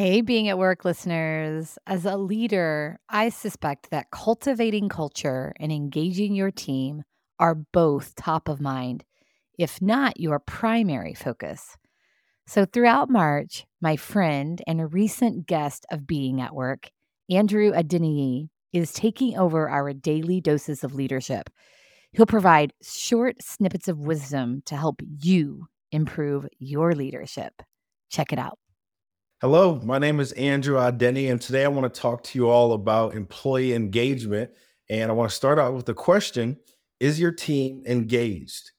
Hey, being at work listeners. As a leader, I suspect that cultivating culture and engaging your team are both top of mind, if not your primary focus. So, throughout March, my friend and a recent guest of Being at Work, Andrew Adeniyi, is taking over our daily doses of leadership. He'll provide short snippets of wisdom to help you improve your leadership. Check it out. Hello, my name is Andrew Adeniyi, and today I want to talk to you all about employee engagement. And I want to start out with the question Is your team engaged?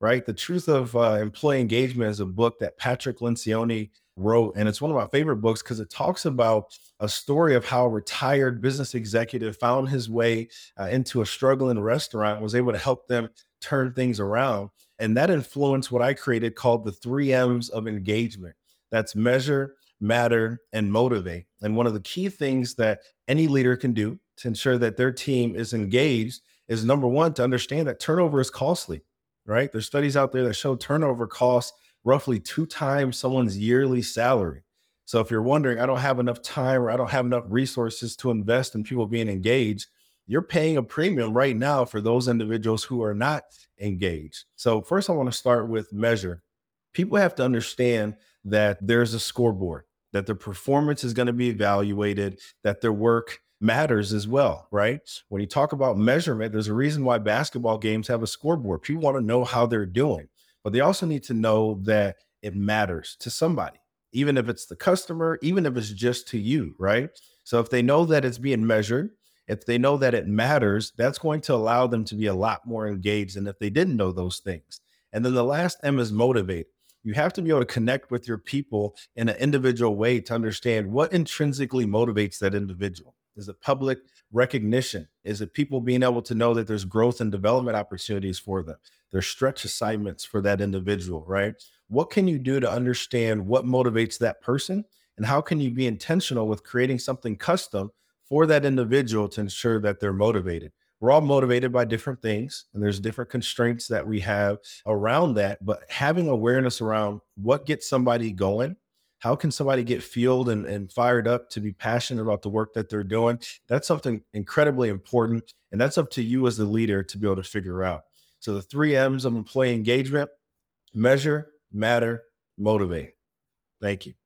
Right? The Truth of uh, Employee Engagement is a book that Patrick Lencioni wrote. And it's one of my favorite books because it talks about a story of how a retired business executive found his way uh, into a struggling restaurant, was able to help them turn things around. And that influenced what I created called the three M's of engagement that's measure, matter, and motivate. And one of the key things that any leader can do to ensure that their team is engaged is number one, to understand that turnover is costly, right? There's studies out there that show turnover costs roughly two times someone's yearly salary. So if you're wondering, I don't have enough time or I don't have enough resources to invest in people being engaged, you're paying a premium right now for those individuals who are not engaged. So first I want to start with measure. People have to understand that there's a scoreboard that their performance is going to be evaluated, that their work matters as well, right? When you talk about measurement, there's a reason why basketball games have a scoreboard. People want to know how they're doing, but they also need to know that it matters to somebody, even if it's the customer, even if it's just to you, right? So if they know that it's being measured, if they know that it matters, that's going to allow them to be a lot more engaged than if they didn't know those things. And then the last M is motivate you have to be able to connect with your people in an individual way to understand what intrinsically motivates that individual. Is it public recognition? Is it people being able to know that there's growth and development opportunities for them? There's stretch assignments for that individual, right? What can you do to understand what motivates that person? And how can you be intentional with creating something custom for that individual to ensure that they're motivated? We're all motivated by different things and there's different constraints that we have around that but having awareness around what gets somebody going how can somebody get fueled and, and fired up to be passionate about the work that they're doing that's something incredibly important and that's up to you as the leader to be able to figure out. So the three m's of employee engagement measure matter motivate. Thank you